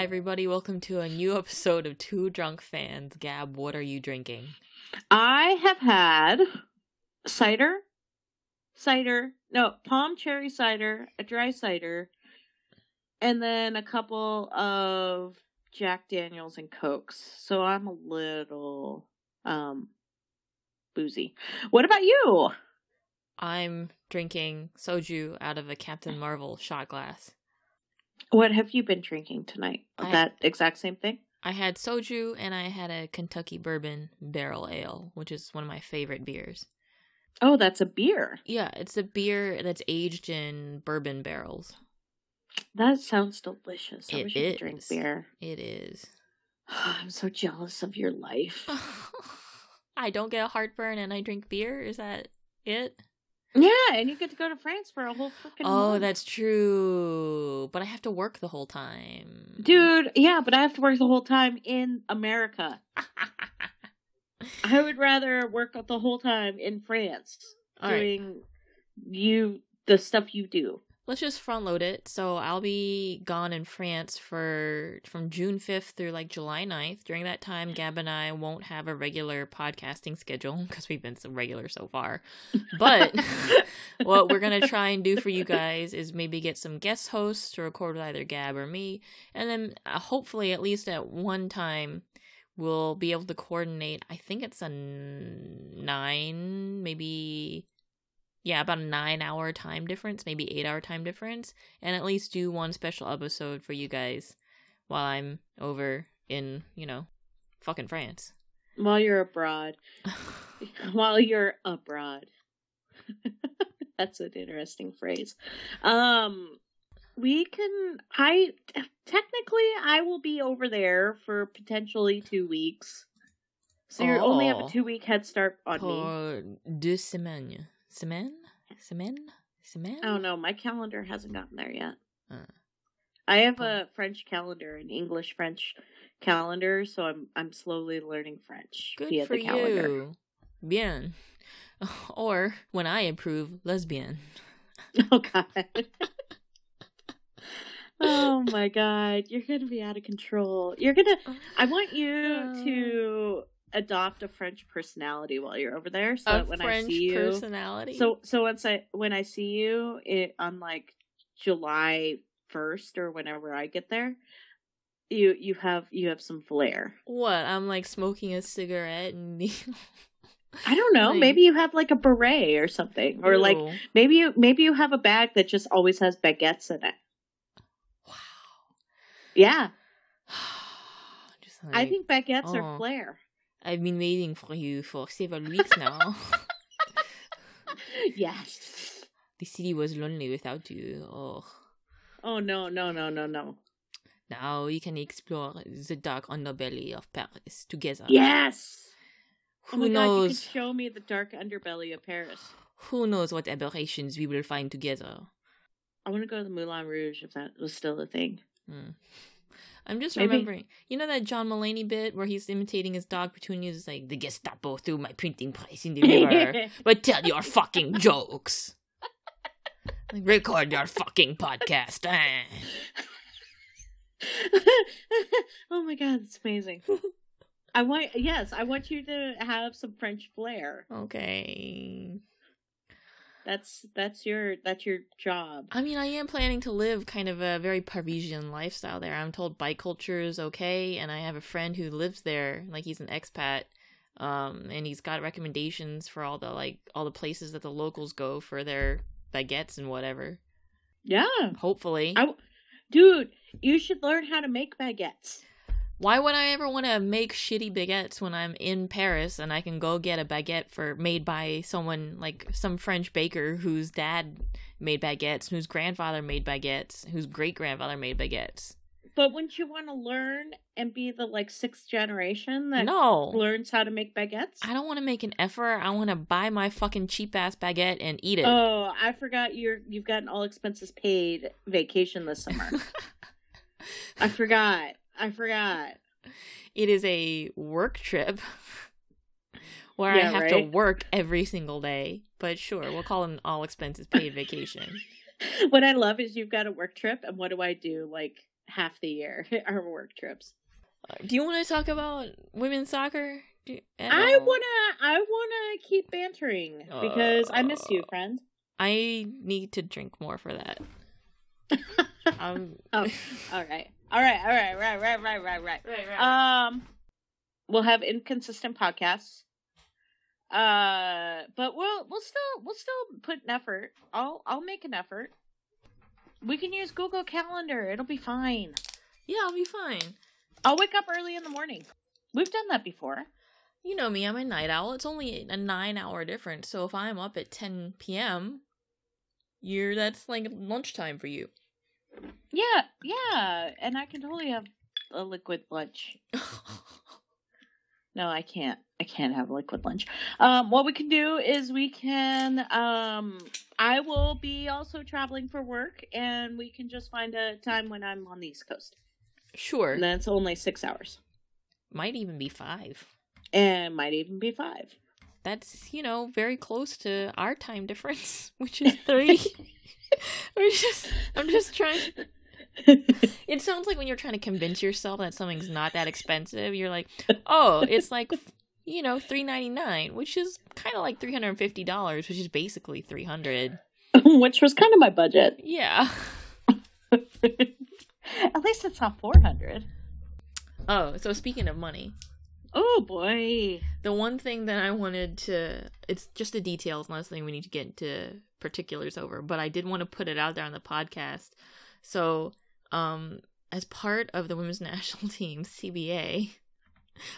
Hi, everybody. Welcome to a new episode of Two Drunk Fans. Gab, what are you drinking? I have had cider, cider, no, palm cherry cider, a dry cider, and then a couple of Jack Daniels and Cokes. So I'm a little um boozy. What about you? I'm drinking soju out of a Captain Marvel shot glass. What have you been drinking tonight? I- that exact same thing? I had soju and I had a Kentucky bourbon barrel ale, which is one of my favorite beers. Oh, that's a beer. Yeah, it's a beer that's aged in bourbon barrels. That sounds delicious. I It wish I could drink beer. It is. I'm so jealous of your life. I don't get a heartburn and I drink beer. Is that it? Yeah, and you get to go to France for a whole freaking Oh, month. that's true. But I have to work the whole time. Dude, yeah, but I have to work the whole time in America. I would rather work the whole time in France All right. doing you the stuff you do. Let's just front load it. So I'll be gone in France for from June 5th through like July 9th. During that time, Gab and I won't have a regular podcasting schedule because we've been so regular so far. But what we're going to try and do for you guys is maybe get some guest hosts to record with either Gab or me. And then uh, hopefully, at least at one time, we'll be able to coordinate. I think it's a nine, maybe. Yeah, about a nine hour time difference, maybe eight hour time difference, and at least do one special episode for you guys while I'm over in, you know, fucking France. While you're abroad. While you're abroad. That's an interesting phrase. Um we can I technically I will be over there for potentially 2 weeks. So you only have Oh. a 2 week head start on me. Pour deux semaines. Semaine? Semaine? Semaine? I don't know. My calendar hasn't gotten there yet. Uh. I have a French calendar, an English French calendar, so I'm I'm slowly learning French Good via for the calendar. you. Bien. Or, when I improve, lesbian. Oh god. oh my god, you're gonna be out of control. You're gonna. I want you Uh. to adopt a French personality while you're over there, so that when French I see you, personality. so so once I when I see you it, on like July first or whenever I get there, you you have you have some flair. what? I'm like smoking a cigarette and I don't know. Like- maybe you have like a beret or something, or like maybe you maybe you have a bag that just always has baguettes in it. wow. Yeah, Just I think baguettes oh. are flair. I've been waiting for you for several weeks now. yes. the city was lonely without you. Oh. Oh no no no no no. Now we can explore the dark underbelly of Paris together. Yes. Who oh my god, you can show me the dark underbelly of Paris. Who knows what aberrations we will find together? I want to go to the Moulin Rouge if that was still a thing. Hmm. I'm just Maybe- remembering. You know that John Mulaney bit where he's imitating his dog Petunia is like the Gestapo threw my printing press in the river. but tell your fucking jokes. Like, record your fucking podcast. eh. oh my god, it's amazing. I want yes, I want you to have some French flair. Okay. That's that's your that's your job. I mean, I am planning to live kind of a very Parisian lifestyle there. I'm told bike culture is okay, and I have a friend who lives there. Like he's an expat, um, and he's got recommendations for all the like all the places that the locals go for their baguettes and whatever. Yeah. Hopefully, I dude, you should learn how to make baguettes. Why would I ever want to make shitty baguettes when I'm in Paris and I can go get a baguette for made by someone like some French baker whose dad made baguettes, whose grandfather made baguettes, whose great grandfather made baguettes. But wouldn't you want to learn and be the like sixth generation that No. learns how to make baguettes? I don't want to make an effort. I want to buy my fucking cheap ass baguette and eat it. Oh, I forgot you're you've got an all expenses paid vacation this summer. I forgot. I forgot. it is a work trip where I Yeah, have to work every single day. But sure, we'll call it an all expenses paid vacation. What I love is you've got a work trip, and what do I do? Like half the year are work trips. Do you want to talk about women's soccer? Do you- I wanna I wanna keep bantering because I miss you, Uh, friend. I need to drink more for that. Um, Oh, all right, all right, all right, right, right, right, right, right. right, right. Um, we'll have inconsistent podcasts. Uh, but we'll we'll still we'll still put an effort. I'll I'll make an effort. We can use Google Calendar. It'll be fine. yeah, I'll be fine. I'll wake up early in the morning. We've done that before. You know me, I'm a night owl. It's only a nine hour difference. So if I'm up at 10 p.m., you're that's like lunchtime for you. Yeah, yeah, and I can totally have a liquid lunch. No, I can't. I can't have a liquid lunch. Um, what we can do is we can. Um, I will be also traveling for work, and we can just find a time when I'm on the East Coast, sure. and then it's only six hours, Might even be five. and might even be five. That's, you know, very close to our time difference, which is three. We're just, I'm just trying. It sounds like when you're trying to convince yourself that something's not that expensive, you're like, oh, it's like, you know, three ninety nine, which is kind of like three hundred and fifty dollars, which is basically three hundred. Which was kind of my budget. Yeah. At least it's not four hundred. Oh, so speaking of money, Oh boy. the one thing that I wanted to, it's just the details, not something we need to get into particulars over, but I did want to put it out there on the podcast. So, um, as part of the women's national team, CBA,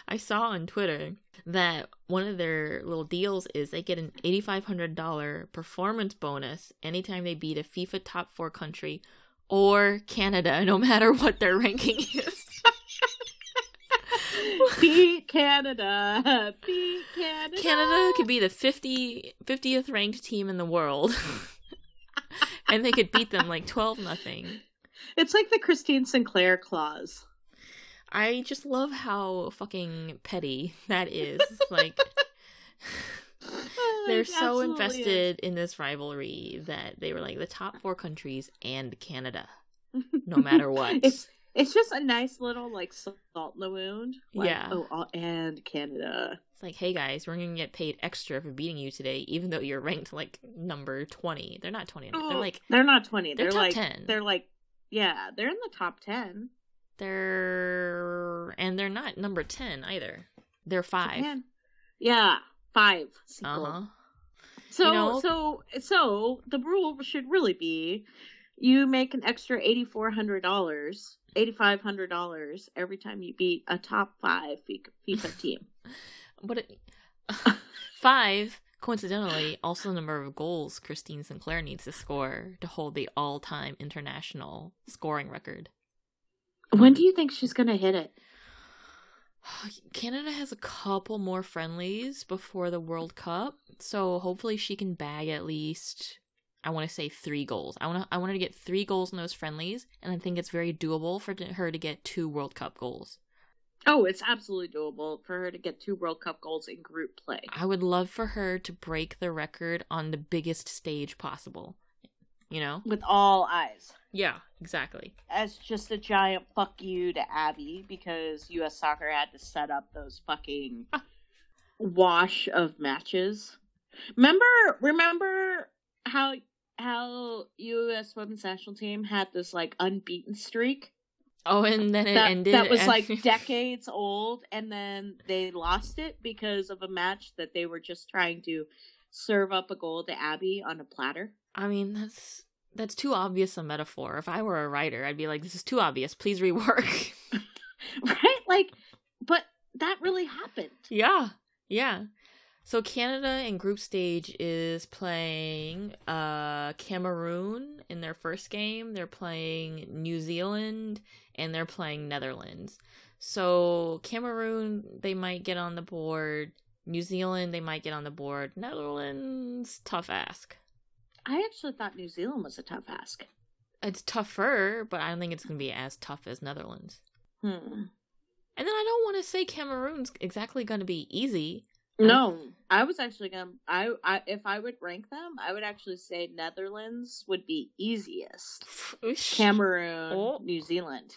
I saw on Twitter that one of their little deals is they get an $8,500 performance bonus anytime they beat a FIFA top four country or Canada, no matter what their ranking is. Beat Canada. Beat Canada. Canada could be the 50, 50th ranked team in the world. and they could beat them like 12 nothing. It's like the Christine Sinclair clause. I just love how fucking petty that is. Like they're It so invested in this rivalry that they were like the top four countries and Canada, no matter what. It's it's just a nice little like salt in the wound. Like, Yeah. Oh, and Canada. It's like, hey guys, we're gonna get paid extra for beating you today, even though you're ranked like number twenty. They're not twenty. They're Oh, like they're not twenty. they're They're, like 10. They're like yeah. They're in the top ten. they're and they're not number ten either. They're five. Japan. Yeah, five. Uh-huh. So You know- so so the rule should really be you make an extra eighty four hundred dollars, eighty five hundred dollars every time you beat a top five FIFA team. But it, five, coincidentally, also the number of goals Christine Sinclair needs to score to hold the all-time international scoring record. when do you think she's gonna hit it? Canada has a couple more friendlies before the World Cup, so hopefully she can bag at least. I want to say three goals. I want to. I want her to get three goals in those friendlies, and I think it's very doable for her to get two World Cup goals. Oh, it's absolutely doable for her to get two World Cup goals in group play. I would love for her to break the record on the biggest stage possible. You know? With all eyes. Yeah, exactly. As just a giant fuck you to Abby because US soccer had to set up those fucking ah. wash of matches. Remember remember how how US women's national team had this like unbeaten streak? Oh, and then it that, ended. that was like decades old and then they lost it because of a match that they were just trying to serve up a goal to Abby on a platter. I mean, that's that's too obvious a metaphor. If I were a writer, I'd be like, "This is too obvious. Please rework." right? Like, but that really happened. yeah, yeah. So Canada in group stage is playing uh Cameroon in their first game. They're playing New Zealand and they're playing Netherlands. So Cameroon they might get on the board. New Zealand they might get on the board. Netherlands tough ask. I actually thought New Zealand was a tough ask. It's tougher, but I don't think it's going to be as tough as Netherlands. Hmm. And then I don't want to say Cameroon's exactly going to be easy. No, I was actually gonna. I, I if I would rank them, I would actually say Netherlands would be easiest. Cameroon, Oh. New Zealand.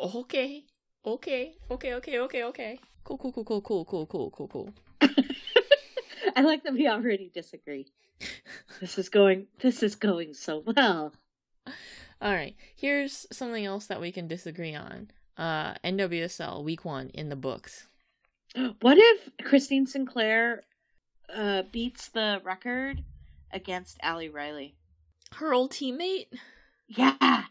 Okay. Okay. Okay. Okay. Okay. Okay. Cool. Cool. Cool. Cool. Cool. Cool. Cool. Cool. Cool. I like that we already disagree. This is going. This is going so well. All right. Here's something else that we can disagree on. Uh, NWSL week one in the books. What if Christine Sinclair uh, beats the record against Ali Riley? Her old teammate. Yeah,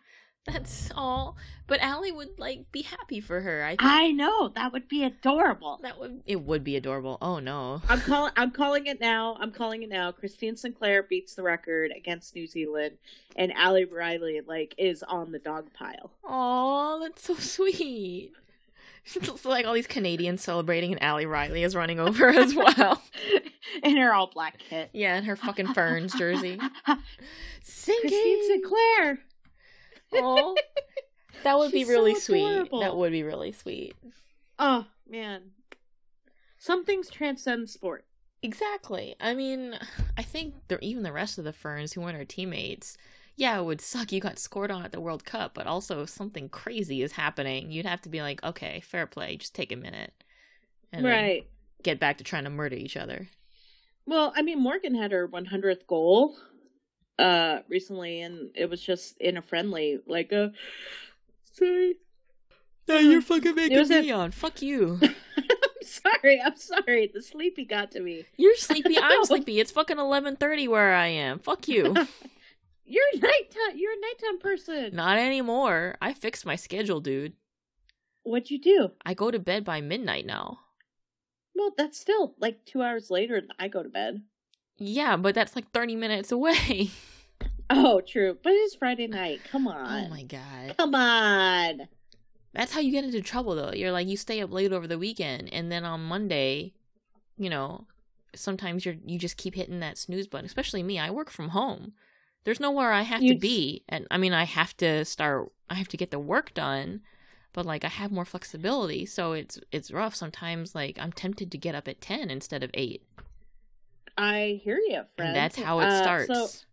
That's all. But Ali would like be happy for her. I think I know that would be adorable. that would it would be adorable. Oh no. I'm calling. I'm calling it now. I'm calling it now. Christine Sinclair beats the record against New Zealand, and Ali Riley like is on the dog pile. Oh, that's so sweet. It's like all these Canadians celebrating, and Ali Riley is running over as well. in her all black kit. Yeah, in her fucking Ferns jersey. Singing. Christine Sinclair. Oh, that would be really so sweet. That would be really sweet. Oh man, some things transcend sport. Exactly. I mean, I think the, even the rest of the Ferns who weren't our teammates, yeah, it would suck you got scored on at the World Cup, but also if something crazy is happening, you'd have to be like, okay, fair play, just take a minute. And right. get back to trying to murder each other. Well, I mean, Morgan had her 100th goal uh recently, and it was just in a friendly, like a. Sorry. No, you're fucking making was a- me on. Fuck you. I'm sorry. I'm sorry. The sleepy got to me. You're sleepy. I'm sleepy. It's fucking eleven thirty where I am. Fuck you. You're a nighttime. You're a nighttime person. Not anymore. I fixed my schedule, dude. What'd you do? I go to bed by midnight now. Well, that's still like two hours later than I go to bed. Yeah, but that's like thirty minutes away. Oh, true. But it's Friday night. Come oh on. Oh my god. Come on. That's how you get into trouble though. You're like you stay up late over the weekend and then on Monday, you know, sometimes you're you just keep hitting that snooze button. Especially me. I work from home. There's nowhere I have to You'd- be. And I mean I have to start I have to get the work done, but like I have more flexibility. So it's it's rough sometimes like I'm tempted to get up at 10 instead of 8. I hear you, friend. And that's how it Uh, starts.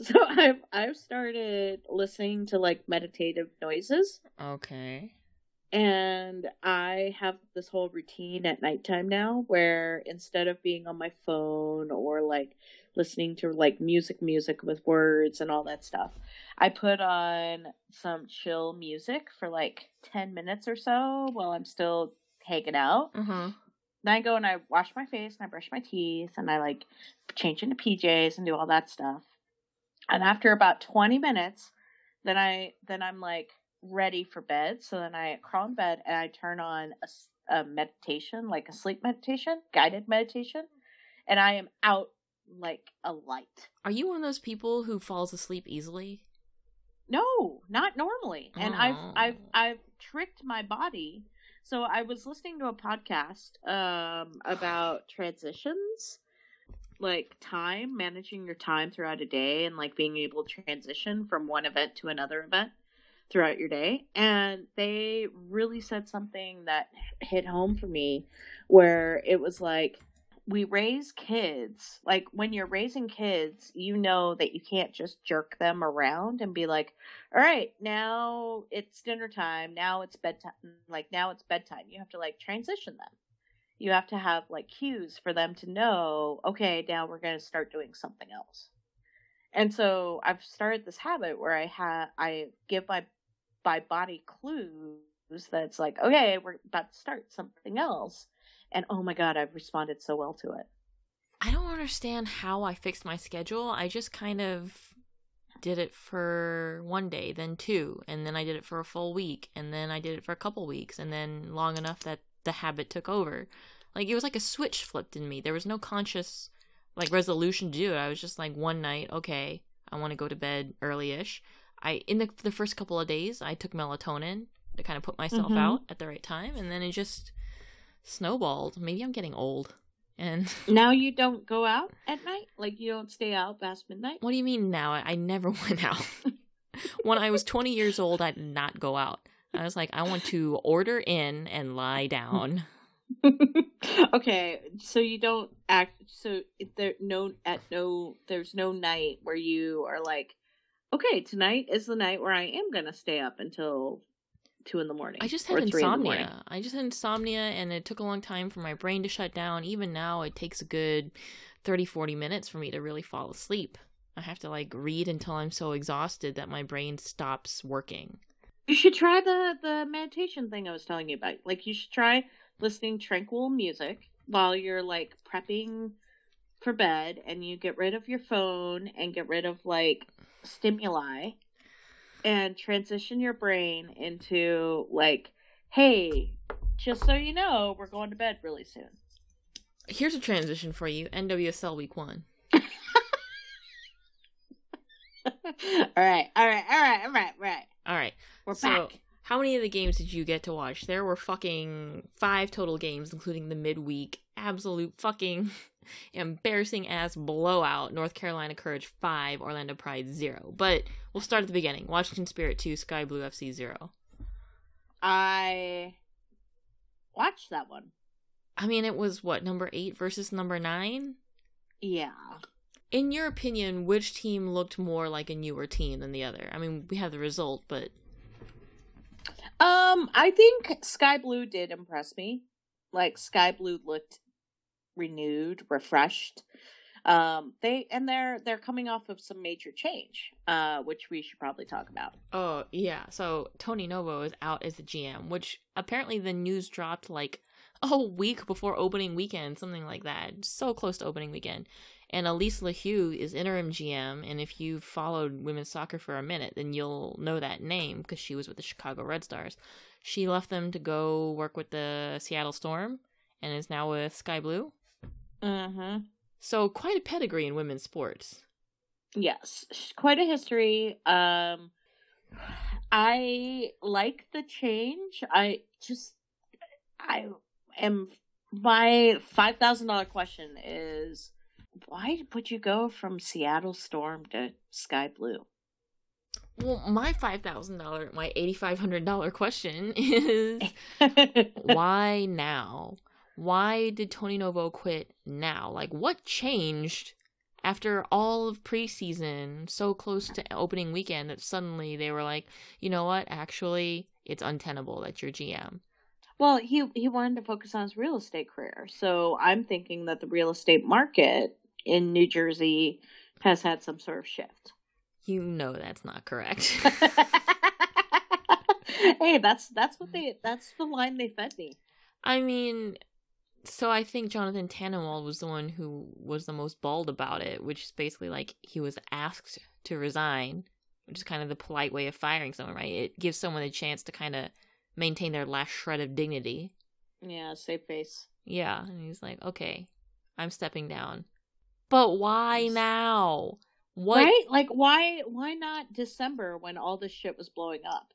So, so I've I've started listening to like meditative noises, okay. and I have this whole routine at nighttime now, where instead of being on my phone or like listening to like music, music with words and all that stuff, I put on some chill music for like ten minutes or so while I'm still hanging out. Uh-huh. Then I go and I wash my face and I brush my teeth and I like change into PJs and do all that stuff. And after about 20 minutes, then I then I'm like ready for bed. So then I crawl in bed and I turn on a meditation, like a sleep meditation, guided meditation, and I am out like a light. Are you one of those people who falls asleep easily? No, not normally. And I've I've Oh. I've tricked my body. So I was listening to a podcast um about transitions, like time, managing your time throughout a day and like being able to transition from one event to another event throughout your day. And they really said something that hit home for me where it was like we raise kids. Like when you're raising kids you know that you can't just jerk them around and be like all right now it's dinner time. Now it's bedtime like now it's bedtime. You have to like transition them. You have to have like cues for them to know okay now we're going to start doing something else. And so i've started this habit where i have i give my my body clues that it's like okay we're about to start something else and oh my god i've responded so well to it I don't understand how I fixed my schedule. I just kind of did it for one day, then two, and then I did it for a full week, and then I did it for a couple weeks, and then long enough that the habit took over. Like it was like a switch flipped in me. There was no conscious like resolution to do it. I was just like one night, okay, I want to go to bed early-ish. I in the the first couple of days, I took melatonin to kind of put myself Mhm. out at the right time, and then it just snowballed. Maybe I'm getting old. And now you don't go out at night like you don't stay out past midnight What do you mean now? I I never went out. when I was 20 years old, I did not go out. I was like, I want to order in and lie down. okay, so you don't act. So there no at no there's no night where you are like, okay, tonight is the night where I am gonna stay up until two in the morning. I just had insomnia. I just had insomnia, and it took a long time for my brain to shut down. Even now, it takes a good 30, 40 minutes for me to really fall asleep. I have to like read until I'm so exhausted that my brain stops working. You should try the the meditation thing I was telling you about. Like you should try listening tranquil music while you're like prepping for bed and you get rid of your phone and get rid of like stimuli and transition your brain into like hey just so you know we're going to bed really soon. Here's a transition for you. Nwsl week one. All right all right all right all right all right. All right. We're so, back. how many of the games did you get to watch? There were fucking five total games, including the midweek. Absolute fucking embarrassing ass blowout. North Carolina Courage 5, Orlando Pride 0. But we'll start at the beginning. Washington Spirit 2, Sky Blue FC 0. I watched that one. I mean, it was what, number 8 versus number 9? Yeah. In your opinion, which team looked more like a newer team than the other? I mean, we have the result, but um, I think Sky Blue did impress me. Like Sky Blue looked renewed, refreshed. Um, they and they're they're coming off of some major change, uh, which we should probably talk about. Oh yeah, so Tony Novo is out as the GM, which apparently the news dropped like a week before opening weekend, something like that. So close to opening weekend. And Alyse LaHue is interim GM, and if you've followed women's soccer for a minute, then you'll know that name because she was with the Chicago Red Stars. She left them to go work with the Seattle Storm and is now with Sky Blue. Mm-hmm. So quite a pedigree in women's sports. Yes, quite a history. Um, I like the change. I just, I am. My five thousand dollar question is why would you go from Seattle Storm to Sky Blue? Well, my five thousand dollar, my eighty five hundred dollar question is why now? Why did Tony Novo quit now? Like, what changed after all of preseason, so close to opening weekend, that suddenly they were like, you know what? Actually, it's untenable that you're GM. Well, he he wanted to focus on his real estate career, so I'm thinking that the real estate market in New Jersey has had some sort of shift. You know that's not correct. hey, that's that's what they that's the line they fed me. I mean, so I think Jonathan Tannenwald was the one who was the most bald about it, which is basically like he was asked to resign, which is kind of the polite way of firing someone, right? It gives someone a chance to kind of maintain their last shred of dignity. Yeah, save face. Yeah, and he's like, "Okay, I'm stepping down." But why now? What? Right? Like why why not December when all this shit was blowing up?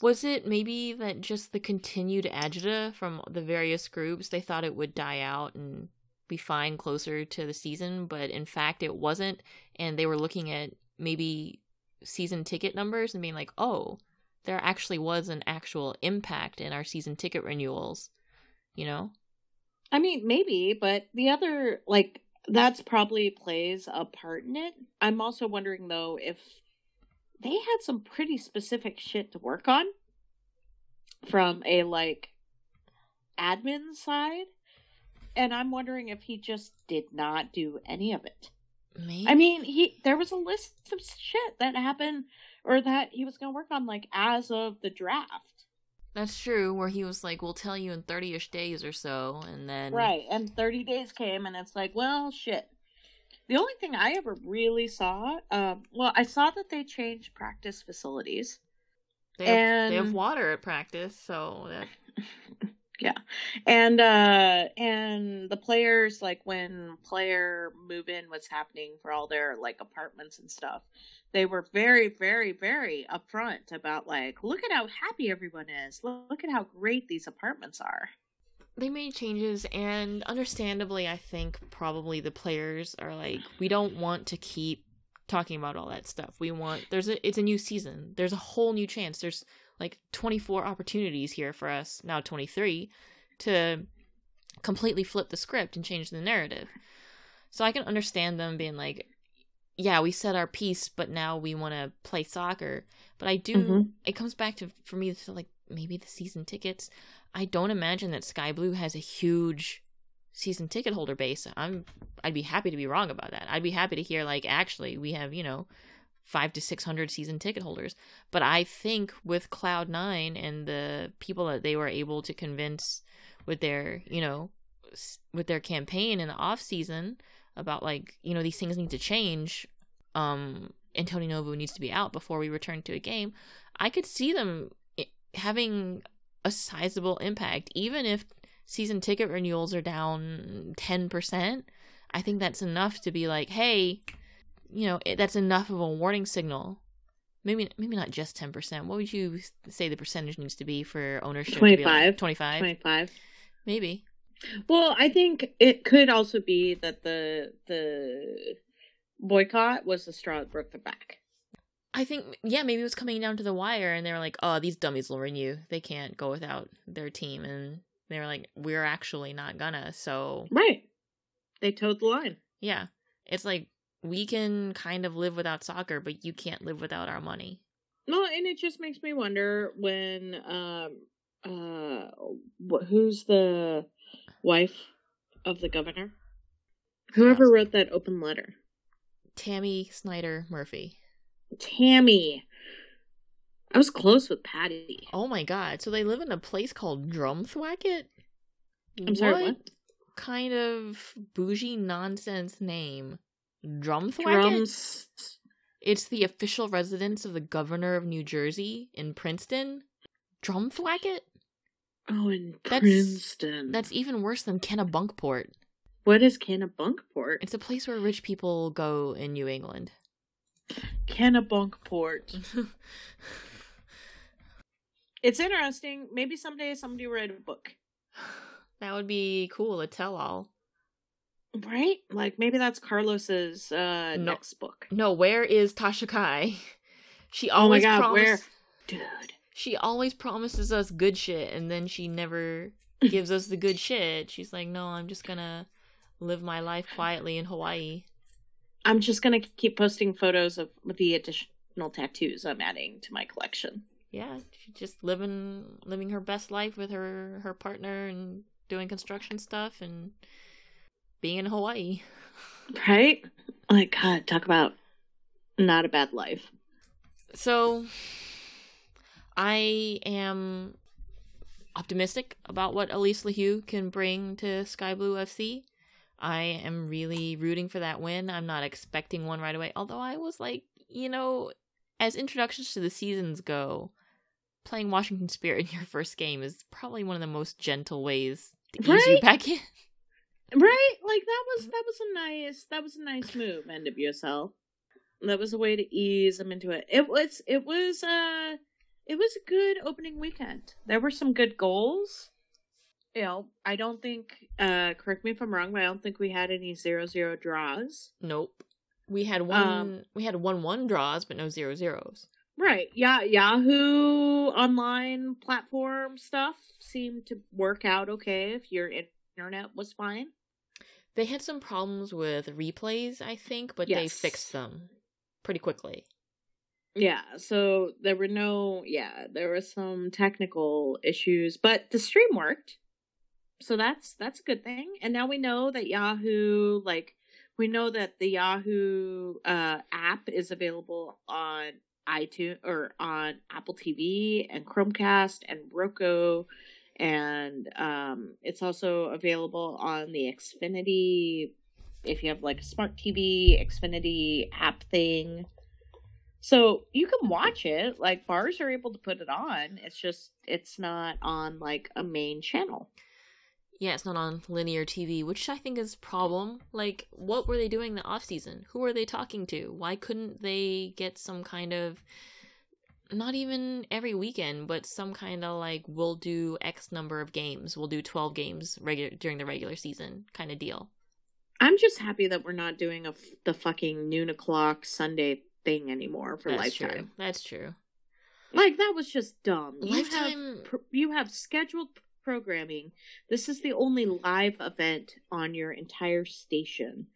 Was it maybe that just the continued agita from the various groups, they thought it would die out and be fine closer to the season, but in fact it wasn't, and they were looking at maybe season ticket numbers and being like, oh, there actually was an actual impact in our season ticket renewals, you know? I mean, maybe, but the other, like, that's probably plays a part in it. I'm also wondering though if they had some pretty specific shit to work on from a like admin side. And I'm wondering if he just did not do any of it. Maybe. I mean, he there was a list of shit that happened or that he was going to work on like as of the draft. That's true, where he was like, We'll tell you in 30 ish days or so. And then. Right. And 30 days came, and it's like, Well, shit. The only thing I ever really saw, um, well, I saw that they changed practice facilities. They have, and... they have water at practice, so that. yeah and uh and the players like when player move in was happening for all their like apartments and stuff they were very, very, very upfront about like, look at how happy everyone is. Look at how great these apartments are. They made changes, and understandably, I think probably the players are like, we don't want to keep talking about all that stuff. We want there's a it's a new season. There's a whole new chance. There's like 24 opportunities here for us now 23 to completely flip the script and change the narrative. So I can understand them being like, yeah, we said our piece, but now we want to play soccer. But I do, Mhm. it comes back to, for me, to like maybe the season tickets. I don't imagine that Sky Blue has a huge season ticket holder base. I'm, I'd be happy to be wrong about that. I'd be happy to hear, like, actually, we have, you know, five to 600 season ticket holders. But I think with Cloud9 and the people that they were able to convince with their, you know, with their campaign in the off season about like you know these things need to change um and Tony Novo needs to be out before we return to a game I could see them having a sizable impact even if season ticket renewals are down 10% I think that's enough to be like hey you know it, that's enough of a warning signal maybe maybe not just 10% what would you say the percentage needs to be for ownership to be like 25. 25 25. maybe Well, I think it could also be that the the boycott was the straw that broke the back. I think yeah, maybe it was coming down to the wire, and they were like, "Oh, these dummies will renew. They can't go without their team," and they were like, "We're actually not gonna." So Right. They towed the line. yeah, it's like we can kind of live without soccer, but you can't live without our money. No, and it just makes me wonder when um uh wh- who's the wife of the governor? Whoever wrote that open letter. Tammy Snyder Murphy. Tammy. I was close with Patty. Oh my god! So they live in a place called Drumthwacket. I'm sorry, what? kind of bougie nonsense name? Drumthwacket. Drums. It's the official residence of the governor of New Jersey in Princeton. Drumthwacket? Oh, in That's- Princeton. That's even worse than Kennebunkport. what is Kennebunkport? It's a place where rich people go in New England. Kennebunkport. It's interesting. Maybe someday somebody will write a book. that would be cool, a tell all. Right? Like maybe that's Carlos's uh No. next book. No, where is Tasha Kai? She Oh my God, promise- where? Dude. She always promises us good shit and then she never gives us the good shit. She's like, "No, I'm just going to live my life quietly in Hawaii." I'm just gonna keep posting photos of the additional tattoos I'm adding to my collection. yeah, she's just living living her best life with her her partner and doing construction stuff and being in Hawaii. Right? Like God, talk about not a bad life. So I am optimistic about what Alyse LaHue can bring to Sky Blue FC. I am really rooting for that win. I'm not expecting one right away. Although I was like, you know, as introductions to the seasons go, playing Washington Spirit in your first game is probably one of the most gentle ways to ease you back in. Right? Like that was that was a nice that was a nice move, NWSL. That was a way to ease them into it. It was it was uh it was a good opening weekend. There were some good goals. You know, I don't think uh correct me if I'm wrong, but I don't think we had any zero zero draws. Nope. We had one Um, we had one one draws but no zero zeros. Right. Yeah, Yahoo online platform stuff seemed to work out okay if your internet was fine. They had some problems with replays, I think, but they fixed them pretty quickly. Yeah, so there were no yeah, there were some technical issues, but the stream worked. So that's that's a good thing. And now we know that Yahoo like we know that the Yahoo uh app is available on iTunes or on Apple TV and Chromecast and Roku and um it's also available on the Xfinity if you have like a smart TV, Xfinity app thing. So you can watch it. Like bars are able to put it on. It's just it's not on like a main channel. Yeah, it's not on linear TV, which I think is a problem. Like, what were they doing the off season? Who are they talking to? Why couldn't they get some kind of not even every weekend, but some kind of like we'll do X number of games. We'll do 12 games regular during the regular season kind of deal. I'm just happy that we're not doing a f- the fucking noon o'clock Sunday thing anymore for That's Lifetime. true. That's true. Like that was just dumb. You have Lifetime you have scheduled programming. This is the only live event on your entire station,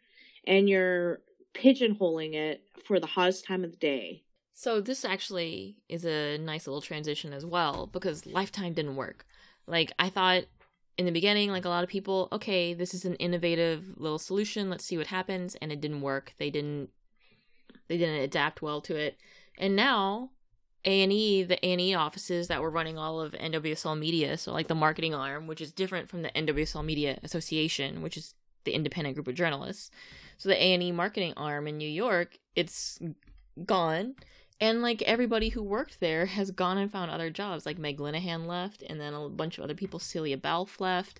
and you're pigeonholing it for the hottest time of the day. So this actually is a nice little transition as well because Lifetime didn't work. Like I thought in the beginning, like a lot of people, okay, this is an innovative little solution. Let's see what happens, and it didn't work. They didn't they didn't adapt well to it, and now A and E, the A and E offices that were running all of NWSL Media, so like the marketing arm, which is different from the NWSL Media Association, which is the independent group of journalists. So the A and E marketing arm in New York, it's gone and like everybody who worked there has gone and found other jobs. Like Meg Linehan left, and then a bunch of other people. Celia Balfe left.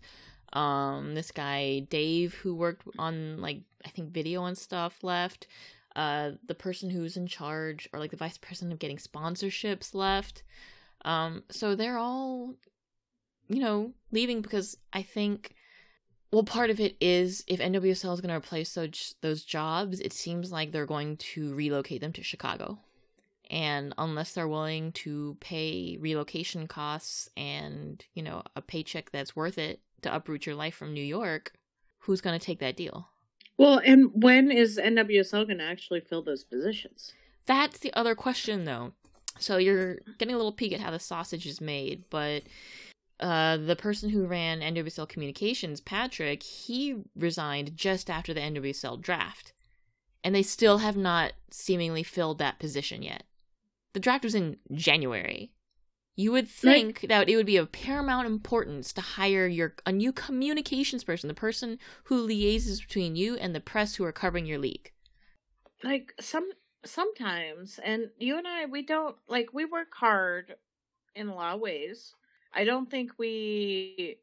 Um, this guy Dave, who worked on like I think video and stuff, left. Uh, the person who's in charge, or like the vice president of getting sponsorships, left. Um, so they're all, you know, leaving because I think well, part of it is if NWSL is going to replace those those jobs, it seems like they're going to relocate them to Chicago and unless they're willing to pay relocation costs and you know a paycheck that's worth it to uproot your life from new york who's going to take that deal well and when is nwsl going to actually fill those positions that's the other question though so you're getting a little peek at how the sausage is made but uh, the person who ran NWSL Communications, Patrick, he resigned just after the NWSL draft. And they still have not seemingly filled that position yet. The draft was in January. You would think that it would be of paramount importance to hire your a new communications person, the person who liaises between you and the press who are covering your league. Like some sometimes, and you and I, we don't like we work hard in a lot of ways. I don't think we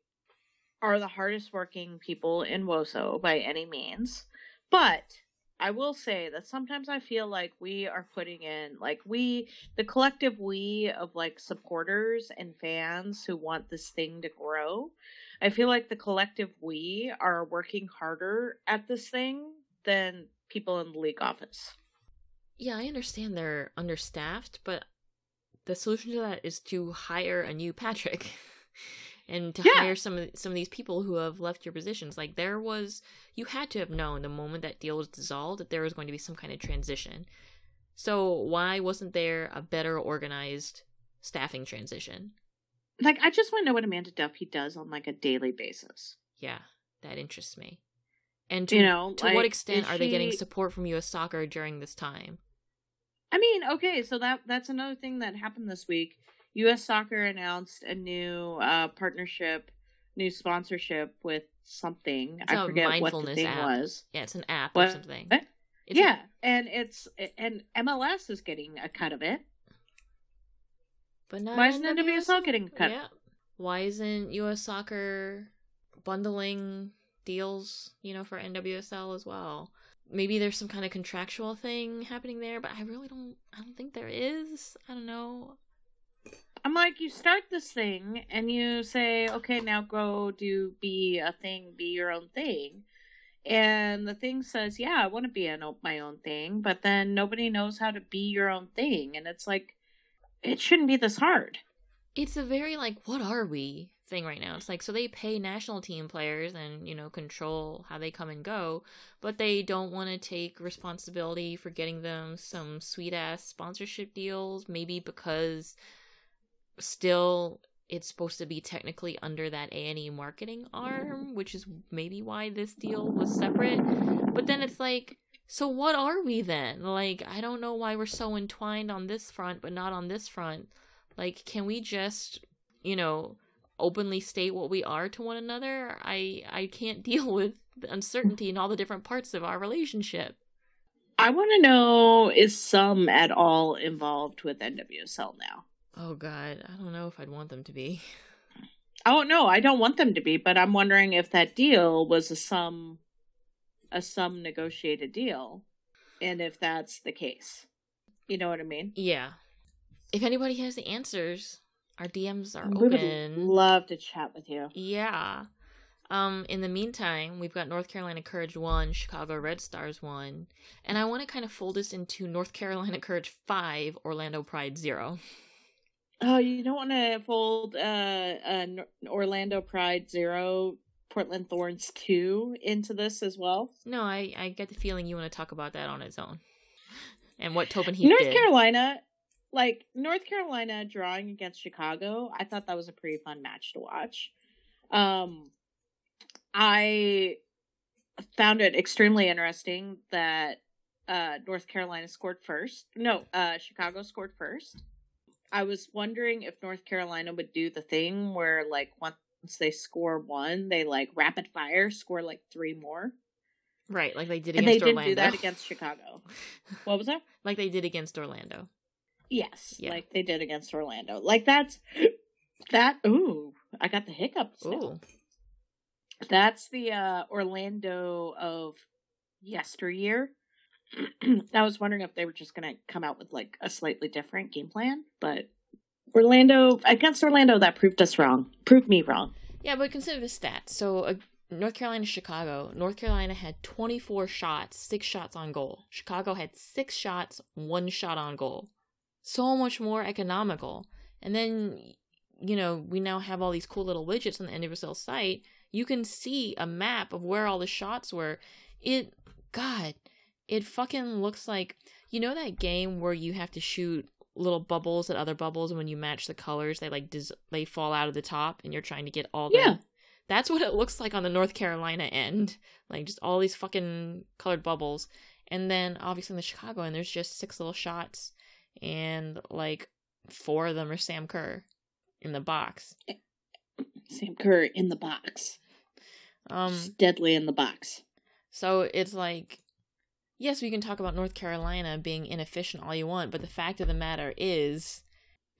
are the hardest working people in WOSO by any means, but I will say that sometimes I feel like we are putting in like we the collective we of like supporters and fans who want this thing to grow. I feel like the collective we are working harder at this thing than people in the league office. Yeah, I understand they're understaffed, but the solution to that is to hire a new Patrick. and to yeah. hire some of some of these people who have left your positions. Like there was, you had to have known the moment that deal was dissolved that there was going to be some kind of transition. So why wasn't there a better organized staffing transition? Like I just want to know what Amanda Duffy does on like a daily basis. Yeah, that interests me. And to, you know, to like, what extent are she... they getting support from U.S. Soccer during this time? I mean, okay, so that that's another thing that happened this week U.S. Soccer announced a new uh, partnership, new sponsorship with something. It's I forget what the thing app. was. Yeah, it's an app what? or something. yeah, a... and it's and MLS is getting a cut of it. But not why isn't NWSL getting a cut? Yeah. Why isn't U.S. Soccer bundling deals, you know, for NWSL as well? Maybe there's some kind of contractual thing happening there, but I really don't. I don't think there is. I don't know. I'm like, you start this thing and you say, okay, now go do be a thing, be your own thing. And the thing says, yeah, I want to be an, my own thing, but then nobody knows how to be your own thing. And it's like, it shouldn't be this hard. It's a very, like, what are we thing right now. It's like, so they pay national team players and, you know, control how they come and go, but they don't want to take responsibility for getting them some sweet ass sponsorship deals, maybe because still it's supposed to be technically under that A&E marketing arm, which is maybe why this deal was separate. But then it's like, so what are we then? Like, I don't know why we're so entwined on this front, but not on this front. Like, can we just, you know, openly state what we are to one another? I I can't deal with the uncertainty in all the different parts of our relationship. I want to know is some at all involved with NWSL now? Oh god, I don't know if I'd want them to be. Oh no, I don't want them to be, but I'm wondering if that deal was a SUM a SUM negotiated deal and if that's the case. You know what I mean? Yeah. If anybody has the answers, our DMs are we open. Love to chat with you. Yeah. Um, in the meantime, we've got North Carolina Courage 1, Chicago Red Stars 1, and I want to kind of fold this into North Carolina Courage 5, Orlando Pride 0. Oh, you don't want to fold uh, uh, Orlando Pride zero, Portland Thorns two into this as well. No, I I get the feeling you want to talk about that on its own, and what Tobin Heath North did. Carolina, like North Carolina drawing against Chicago. I thought that was a pretty fun match to watch. Um, I found it extremely interesting that uh, North Carolina scored first. No, uh, Chicago scored first I was wondering if North Carolina would do the thing where like once they score one, they like rapid fire score like three more. Right, like they did and against Orlando. And they didn't do that against Chicago. What was that? like they did against Orlando. Yes, yeah. like they did against Orlando. Like that's that. Ooh, I got the hiccups. Ooh. That's the uh Orlando of yesteryear. I was wondering if they were just going to come out with like a slightly different game plan, but Orlando against Orlando that proved us wrong. Proved me wrong. Yeah, but consider the stats. So uh, North Carolina, Chicago. North Carolina had 24 shots, six shots on goal. Chicago had six shots, one shot on goal. So much more economical. And then, you know, we now have all these cool little widgets on the NWSL site. You can see a map of where all the shots were. It, God, it fucking looks like you know that game where you have to shoot little bubbles at other bubbles and when you match the colors they like dis- they fall out of the top and you're trying to get all the yeah. That's what it looks like on the North Carolina end. Like just all these fucking colored bubbles. And then obviously in the Chicago end there's just six little shots and like four of them are Sam Kerr in the box. Sam Kerr in the box. Um just deadly in the box. So it's like yes, we can talk about North Carolina being inefficient all you want, but the fact of the matter is,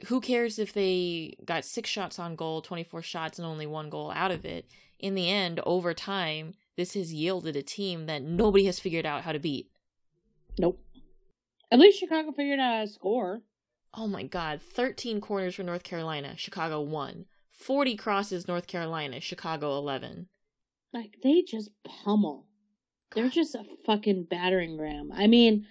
who cares if they got six shots on goal, 24 shots, and only one goal out of it? In the end, over time, this has yielded a team that nobody has figured out how to beat. Nope. At least Chicago figured out how to score. Oh my god, 13 corners for North Carolina, Chicago 1. 40 crosses, North Carolina, Chicago 11. Like, they just pummel. They're just a fucking battering ram. I mean,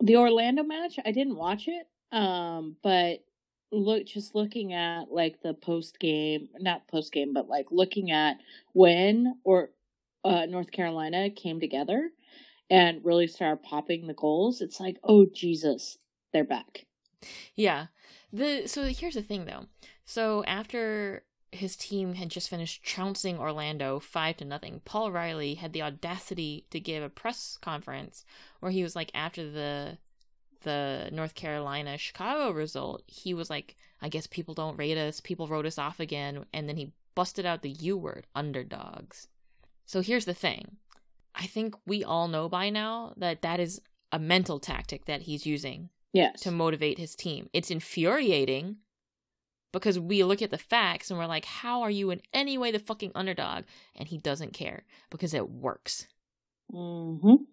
the Orlando match, I didn't watch it, um, but look, just looking at like the post game, not post game, but like looking at when or uh, North Carolina came together and really started popping the goals. It's like, oh Jesus, they're back. Yeah. The so here's the thing though. So after his team had just finished trouncing Orlando five to nothing. Paul Riley had the audacity to give a press conference where he was like, after the the North Carolina Chicago result, he was like, I guess people don't rate us, people wrote us off again, and then he busted out the U word, underdogs. So here's the thing. I think we all know by now that that is a mental tactic that he's using yes. to motivate his team. It's infuriating because we look at the facts and we're like, how are you in any way the fucking underdog? And he doesn't care because it works. Mm-hmm.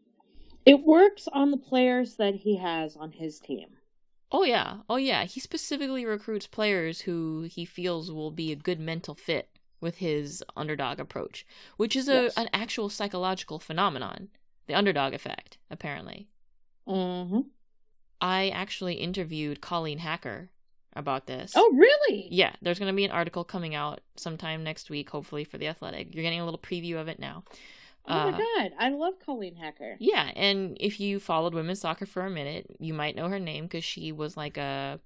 It works on the players that he has on his team. Oh yeah, oh yeah. He specifically recruits players who he feels will be a good mental fit with his underdog approach, which is a yes. an actual psychological phenomenon, the underdog effect, apparently. Mm-hmm. I actually interviewed Colleen Hacker about this. Oh, really? Yeah, there's going to be an article coming out sometime next week, hopefully for the Athletic. You're getting a little preview of it now. Oh uh, my god, I love Colleen Hacker. Yeah, and if you followed women's soccer for a minute, you might know her name because she was like a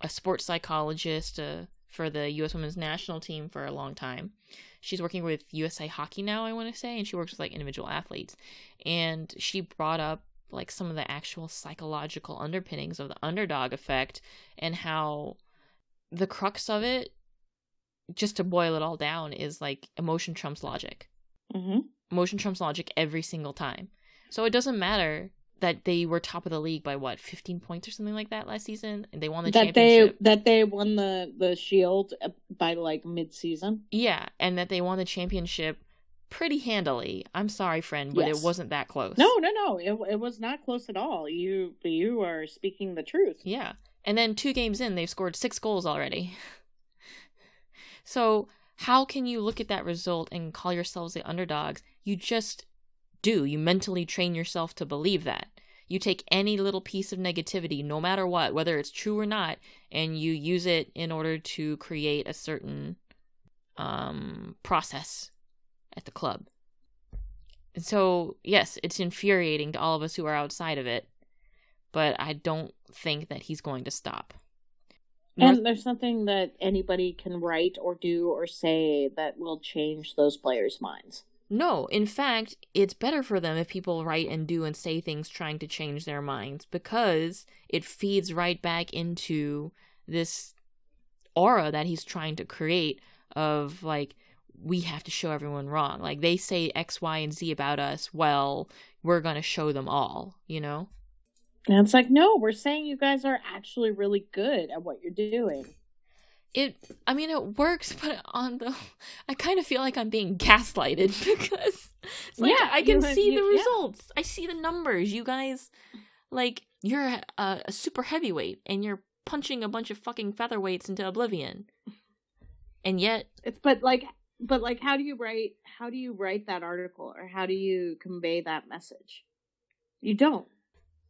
a sports psychologist uh, for the U.S. Women's National Team for a long time. She's working with USA Hockey now, I want to say, and she works with like individual athletes. And she brought up like some of the actual psychological underpinnings of the underdog effect and how the crux of it just to boil it all down is like emotion trumps logic. Mm-hmm. emotion trumps logic every single time. So it doesn't matter that they were top of the league by what 15 points or something like that last season and they won the that championship. they that they won the the shield by like mid-season? Yeah and that they won the championship pretty handily. I'm sorry, friend, but yes. it wasn't that close. No, no, no. It it was not close at all. You you are speaking the truth. Yeah. And then two games in, they've scored six goals already. so how can you look at that result and call yourselves the underdogs? You just do. You mentally train yourself to believe that. You take any little piece of negativity, no matter what, whether it's true or not, and you use it in order to create a certain um, process at the club. And so, yes, it's infuriating to all of us who are outside of it, but I don't think that he's going to stop. And there's nothing that anybody can write or do or say that will change those players' minds. No, in fact, it's better for them if people write and do and say things trying to change their minds because it feeds right back into this aura that he's trying to create of like we have to show everyone wrong. Like they say X, Y, and Z about us, well, we're going to show them all, you know? And it's like, no, we're saying you guys are actually really good at what you're doing it i mean it works but on the i kind of feel like i'm being gaslighted because like, yeah i can see you, the results yeah. i see the numbers you guys like you're a, a, super heavyweight and you're punching a bunch of fucking featherweights into oblivion and yet it's but like but like how do you write how do you write that article or how do you convey that message you don't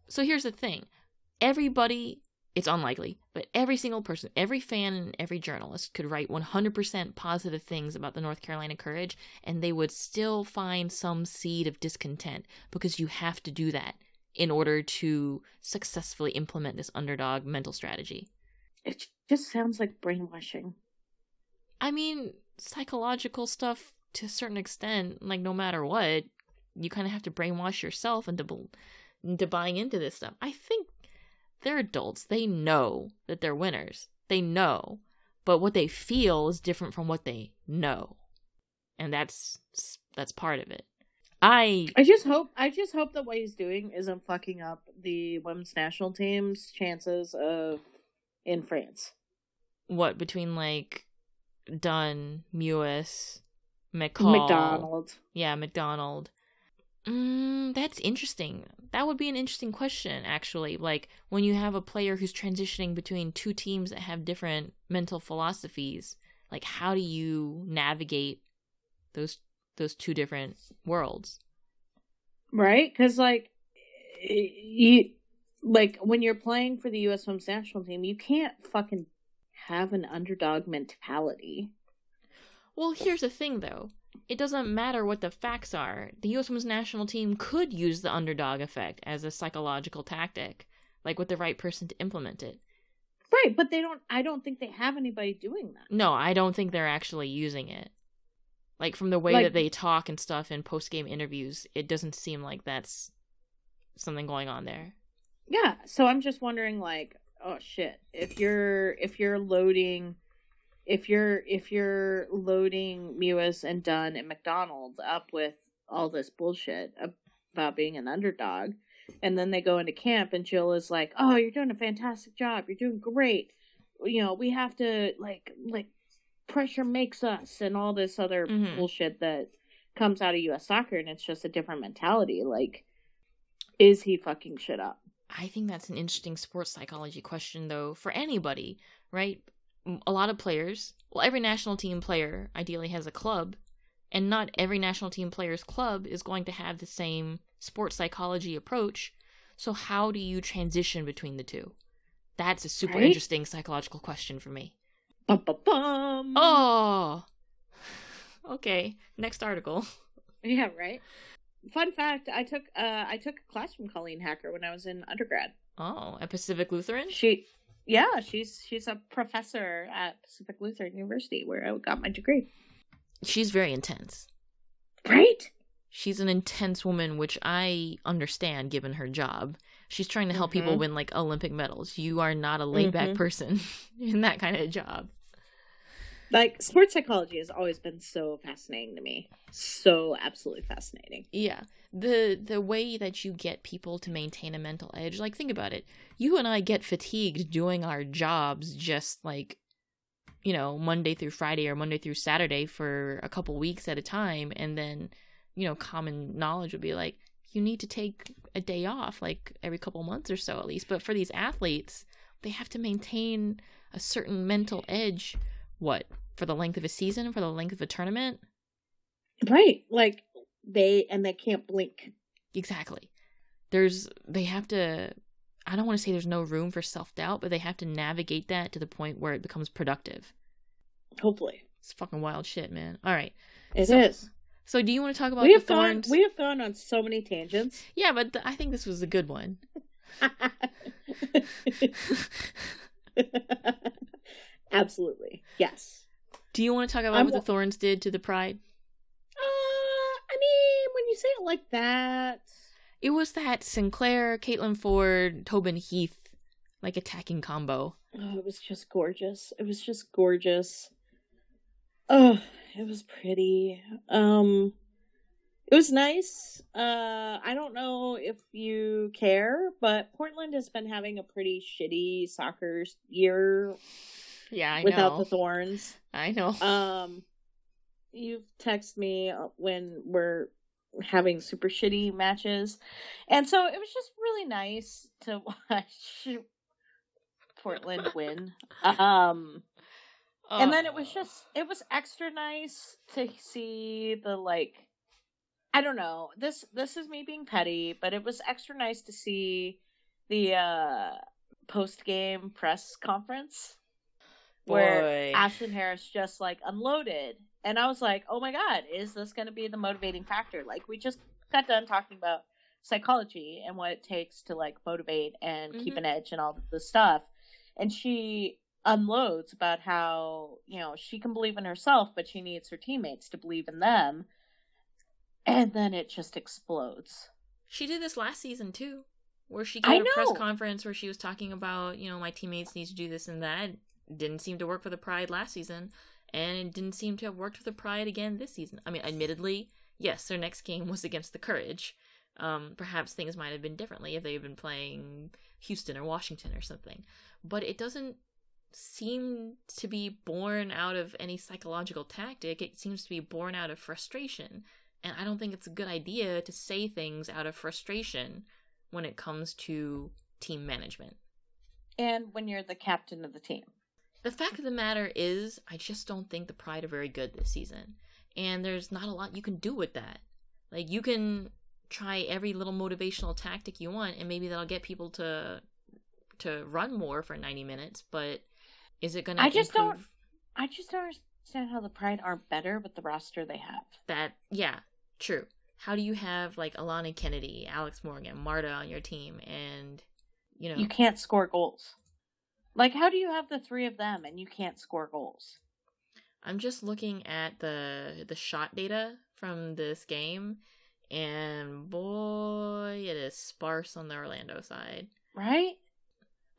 so here's the thing everybody it's unlikely, but every single person, every fan, and every journalist could write 100% positive things about the North Carolina Courage, and they would still find some seed of discontent because you have to do that in order to successfully implement this underdog mental strategy. It just sounds like brainwashing. I mean, psychological stuff to a certain extent, like no matter what, you kind of have to brainwash yourself into, into buying into this stuff. I think they're adults. They know that they're winners. They know. But what they feel is different from what they know. And that's that's part of it. I I just hope I just hope that what he's doing isn't fucking up the women's national team's chances of in France. What between like Dunn, Mewis, McCall, McDonald. Yeah, McDonald. Mm, that's interesting. That would be an interesting question, actually. Like when you have a player who's transitioning between two teams that have different mental philosophies, like how do you navigate those those two different worlds? Right? Because like you like when you're playing for the U.S. Women's National Team, you can't fucking have an underdog mentality. Well, here's the thing, though it doesn't matter what the facts are. The U.S. women's national team could use the underdog effect as a psychological tactic, like with the right person to implement it. Right, but they don't. I don't think they have anybody doing that. No, I don't think they're actually using it. Like from the way like, that they talk and stuff in post game interviews, it doesn't seem like that's something going on there. Yeah, so I'm just wondering, like, oh shit, if you're if you're loading if you're if you're loading Mewis and Dunn and McDonald up with all this bullshit about being an underdog, and then they go into camp and Jill is like, "Oh, you're doing a fantastic job. You're doing great. You know, we have to like like pressure makes us and all this other mm-hmm. bullshit that comes out of US soccer and it's just a different mentality. Like is he fucking shit up? I think that's an interesting sports psychology question though for anybody, right? a lot of players, well, every national team player ideally has a club, and not every national team player's club is going to have the same sports psychology approach. So, how do you transition between the two? That's a super right? interesting psychological question for me. Bum, bum, bum. Oh, okay. Next article. Yeah, right. Fun fact: I took uh, I took a class from Colleen Hacker when I was in undergrad. Oh, at Pacific Lutheran. She yeah, she's she's a professor at Pacific Lutheran University where I got my degree. She's very intense. Right? She's an intense woman, which I understand given her job. She's trying to help mm-hmm. people win like Olympic medals. You are not a laid back mm-hmm. person in that kind of job. Like sports psychology has always been so fascinating to me. So absolutely fascinating. Yeah the the way that you get people to maintain a mental edge like think about it you and i get fatigued doing our jobs just like you know monday through friday or monday through saturday for a couple weeks at a time and then you know common knowledge would be like you need to take a day off like every couple months or so at least but for these athletes they have to maintain a certain mental edge what for the length of a season for the length of a tournament right like they and they can't blink. Exactly. there's they have to I don't want to say there's no room for self-doubt, but they have to navigate that to the point where it becomes productive. Hopefully. It's fucking wild shit, man. All right. It So- is. So do you want to talk about We the have gone thorns? we have gone on so many tangents. Yeah, but th- I think this was a good one. Absolutely. Yes. Do you want to talk about I'm what the thorns did to the pride? Uh, I mean, when you say it like that, It was that Sinclair, Caitlin Foord, Tobin Heath like attacking combo. oh, it was just gorgeous. It was just gorgeous. Oh, it was pretty. Um it was nice. Uh I don't know if you care, but Portland has been having a pretty shitty soccer year Yeah, I without know. the thorns. I know. Um, you've texted me when we're having super shitty matches, and so it was just really nice to watch Portland win. Um, and then it was Oh. just it was extra nice to see the like. I don't know. This this is me being petty, but it was extra nice to see the uh post game press conference where. Ashlyn Harris just like unloaded. And I was like, oh my God, is this going to be the motivating factor? Like, we just got done talking about psychology and what it takes to like motivate and keep Mhm. an edge and all the stuff. And she unloads about how, you know, she can believe in herself, but she needs her teammates to believe in them. And then it just explodes. She did this last season too, where she I gave a press conference where she was talking about, you know, my teammates need to do this and that. Didn't seem to work for the Pride last season, and it didn't seem to have worked for the Pride again this season. I mean, admittedly, yes, their next game was against the Courage. Um, perhaps things might have been differently if they had been playing Houston or Washington or something. But it doesn't seem to be born out of any psychological tactic. It seems to be born out of frustration. And I don't think it's a good idea to say things out of frustration when it comes to team management. And when you're the captain of the team. The fact of the matter is, I just don't think the Pride are very good this season. And there's not a lot you can do with that. Like, you can try every little motivational tactic you want, and maybe that'll get people to to run more for 90 minutes, but is it going to I just don't- I just don't understand how the Pride aren't better with the roster they have. that? Yeah, true. How do you have, like, Alanna Kennedy, Alex Morgan, Marta on your team, and, you know... You can't score goals. Like, how do you have the three of them and you can't score goals? I'm just looking at the the shot data from this game, and boy, it is sparse on the Orlando side. Right?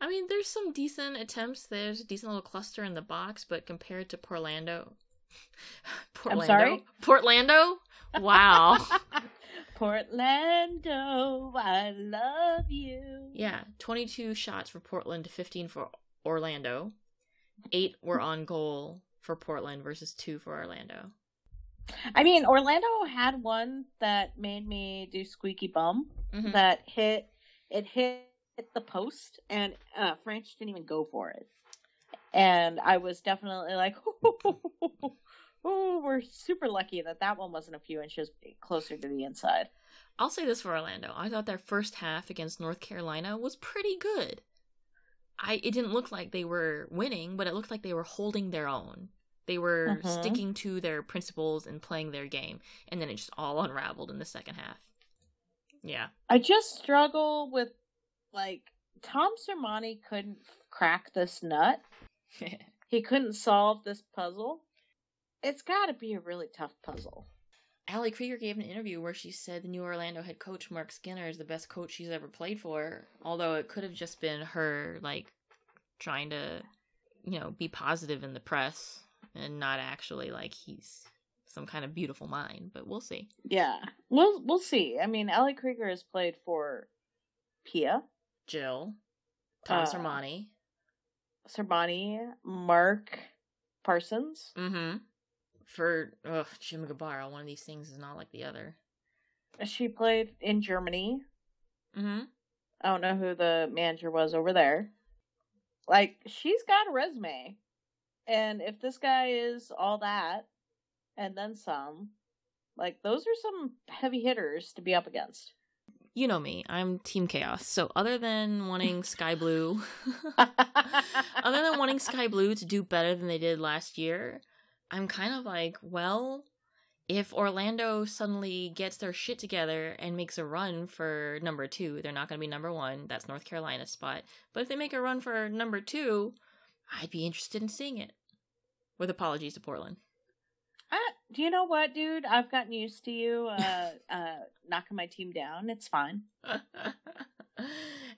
I mean, there's some decent attempts. There's a decent little cluster in the box, but compared to Portland, Portland, sorry? Portlando. Wow. Portlando, I love you. yeah, 22 shots for Portland to 15 for Orlando. Eight were on goal for Portland versus two for Orlando. I mean, Orlando had one that made me do squeaky bum. Mhm. That hit, it hit the post, and uh, Franch didn't even go for it. And I was definitely like, oh, we're super lucky that that one wasn't a few inches closer to the inside. I'll say this for Orlando. I thought their first half against North Carolina was pretty good. I it didn't look like they were winning, but it looked like they were holding their own. They were Mhm. sticking to their principles and playing their game, and then it just all unraveled in the second half. Yeah. I just struggle with like Tom Sermanni couldn't crack this nut. He couldn't solve this puzzle. It's got to be a really tough puzzle. Ali Krieger gave an interview where she said the new Orlando head coach Mark Skinner is the best coach she's ever played for. Although it could have just been her like trying to, you know, be positive in the press and not actually like he's some kind of beautiful mind. But we'll see. Yeah, we'll we'll see. I mean, Ali Krieger has played for Pia, Jill, Tom Uh, Sermanni. Sermanni, Mark Parsons. Mm-hmm. For ugh, Jim Gabarra, one of these things is not like the other. She played in Germany. Mm-hmm. I don't know who the manager was over there. Like, she's got a resume. And if this guy is all that, and then some, like, those are some heavy hitters to be up against. you know me. I'm Team Chaos. So other than wanting Sky Blue, other than wanting Sky Blue to do better than they did last year, I'm kind of like, well, if Orlando suddenly gets their shit together and makes a run for number two, they're not going to be number one. That's North Carolina's spot. But if they make a run for number two, I'd be interested in seeing it. With apologies to Portland. Uh, do you know what, dude? I've gotten used to you uh, uh, knocking my team down. It's fine.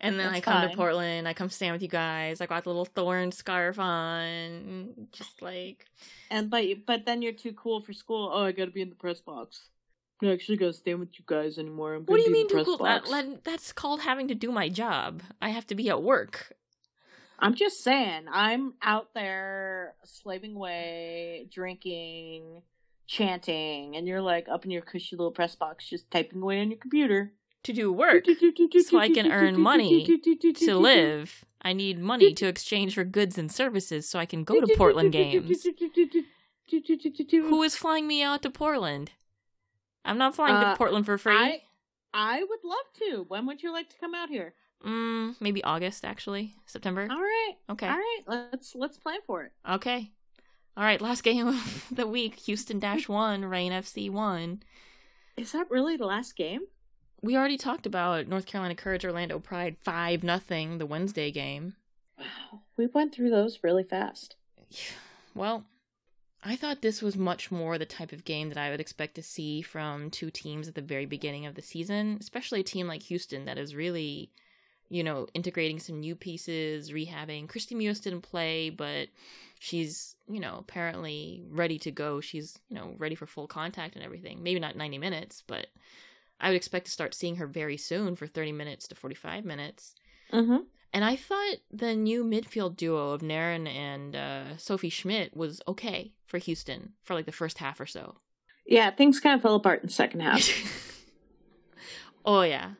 and then It's I come fine. to Portland. I come stand with you guys. I got the little thorn scarf on. Just like And but but then you're too cool for school. Oh, I gotta be in the press box. I'm actually gotta stand with you guys anymore. I'm What do you mean too cool? That- that's called having to do my job. I have to be at work. I'm just saying, I'm out there slaving away, drinking, chanting, and you're like up in your cushy little press box, just typing away on your computer To do work. so I can earn money To live. I need money to exchange for goods and services so I can go to Portland games. Who is flying me out to Portland? I'm not flying Uh, to Portland for free. I I would love to. When would you like to come out here? Mm, maybe August actually. September. All right. Okay. All right. Let's let's plan for it. Okay. All right, last game of the week, Houston Dash 1, Reign FC 1. Is that really the last game? We already talked about North Carolina Courage Orlando Pride 5 nothing the Wednesday game. Wow. We went through those really fast. Well, I thought this was much more the type of game that I would expect to see from two teams at the very beginning of the season, especially a team like Houston that is really, you know, integrating some new pieces, rehabbing. Kristie Mewis didn't play, but she's, you know, apparently ready to go. She's, you know, ready for full contact and everything. Maybe not 90 minutes, but I would expect to start seeing her very soon for 30 minutes to 45 minutes. Mm-hmm. And I thought the new midfield duo of Nairn and uh, Sophie Schmidt was okay for Houston for like the first half or so. Yeah, things kind of fell apart in the second half. oh yeah,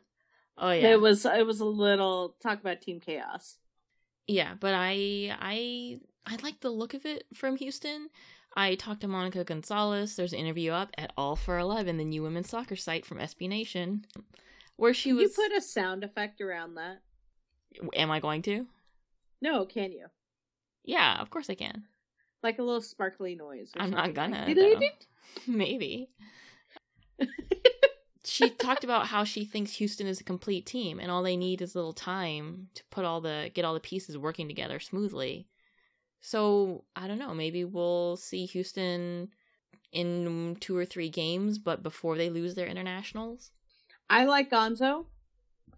oh yeah, It was it was a little talk about team chaos. yeah. But I I I like the look of it from Houston. I talked to Monica Gonzalez. There's an interview up at All for Eleven, the new women's soccer site from SB Nation, where she Can was. you put a sound effect around that? Am I going to? No, can you? Yeah, of course I can. Like a little sparkly noise. I'm not gonna, like, Maybe. she talked about how she thinks Houston is a complete team and all they need is a little time to put all the get all the pieces working together smoothly. So, I don't know, maybe we'll see Houston in two or three games but before they lose their internationals. I like Gonzo.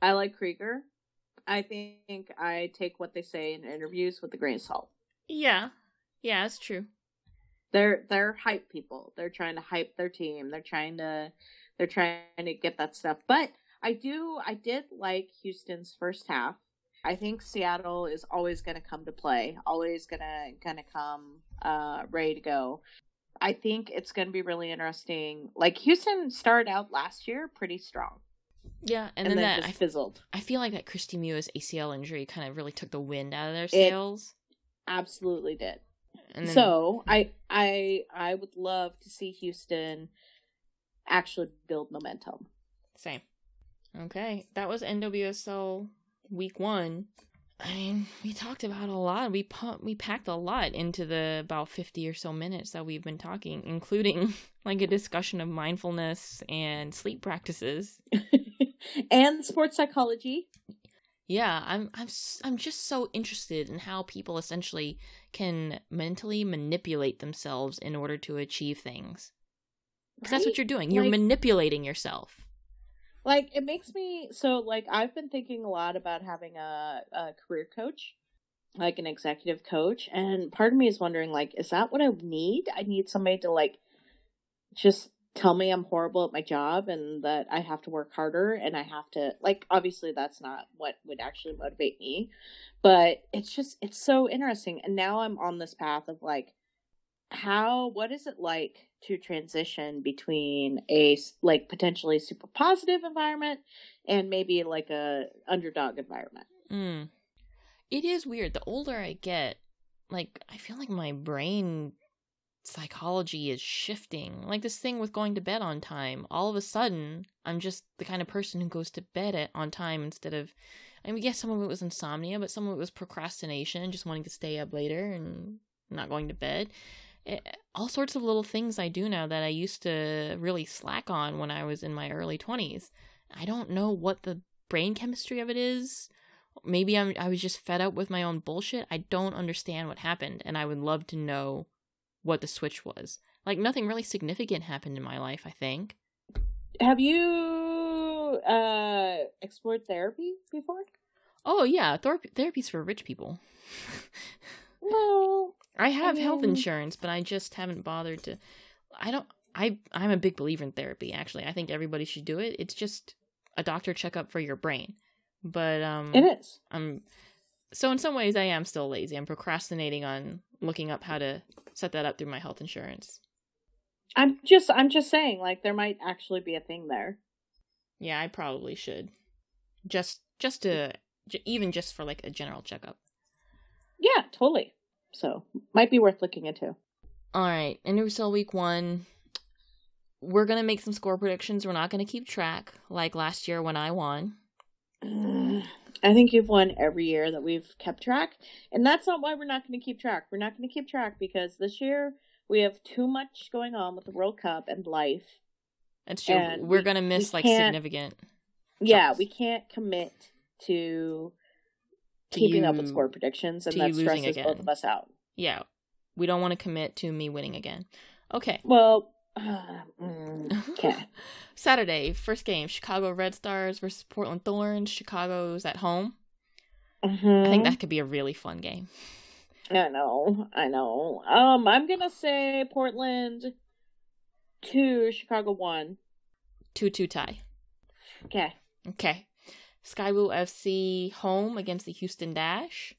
I like Krieger. I think I take what they say in interviews with a grain of salt. Yeah. Yeah, that's true. They're they're hype people. They're trying to hype their team. They're trying to they're trying to get that stuff. But I do I did like Houston's first half. I think Seattle is always going to come to play. Always going to going to come uh ready to go. I think it's going to be really interesting. Like Houston started out last year pretty strong. Yeah, and, And, then, then, that just I, fizzled. I feel like that Kristie Mewis ACL injury kind of really took the wind out of their It- sails. Absolutely did. and then, so I I I would love to see Houston actually build momentum. Same. Okay, that was NWSL week one. I mean, we talked about a lot. We we packed a lot into the about fifty or so minutes that we've been talking, including like a discussion of mindfulness and sleep practices. and sports psychology. Yeah, I'm I'm I'm just so interested in how people essentially can mentally manipulate themselves in order to achieve things. Because that's what you're doing. You're Like- manipulating yourself. Like it makes me so like I've been thinking a lot about having a, a career coach, like an executive coach, and part of me is wondering like, is that what I need? I need somebody to like just tell me I'm horrible at my job and that I have to work harder and I have to like obviously that's not what would actually motivate me. But it's just it's so interesting. And now I'm on this path of like how what is it like to transition between a like potentially super positive environment and maybe like a underdog environment Mm. It is weird. The older I get, like I feel like my brain psychology is shifting. Like this thing with going to bed on time. All of a sudden, I'm just the kind of person who goes to bed at on time instead of I mean, yes, some of it was insomnia, but some of it was procrastination, just wanting to stay up later and not going to bed. It, eh, all sorts of little things I do now that I used to really slack on when I was in my early 20s. I don't know what the brain chemistry of it is. Maybe I'm I was just fed up with my own bullshit. I don't understand what happened and I would love to know what the switch was. Like nothing really significant happened in my life, I think. Have you uh explored therapy before? Oh yeah, therapy's for rich people. no, I have I mean... health insurance, but I just haven't bothered to. I don't. I I'm a big believer in therapy. Actually, I think everybody should do it. It's just a doctor checkup for your brain. But um, it is. I'm so in some ways I am still lazy. I'm procrastinating on looking up how to set that up through my health insurance. I'm just I'm just saying like there might actually be a thing there. Yeah, I probably should. Just just to even just for like a general checkup. Yeah, totally. So, might be worth looking into. All right, NWSL week 1. We're going to make some score predictions. We're not going to keep track like last year when I won. Uh, I think you've won every year that we've kept track. And that's not why we're not going to keep track. We're not going to keep track because this year we have too much going on with the World Cup and life. That's true. And we're we, going to miss like significant. Yeah, we can't commit to keeping you, up with score predictions and that stresses again. both of us out. Yeah. We don't want to commit to me winning again. Okay. Well, uh, mm, okay. Saturday, first game, Chicago Red Stars versus Portland Thorns. Chicago's at home. Mm-hmm. I think that could be a really fun game. I know, I know. Um, I'm gonna say Portland two, Chicago one. Two two tie. Okay. Okay. Sky Blue FC home against the Houston Dash.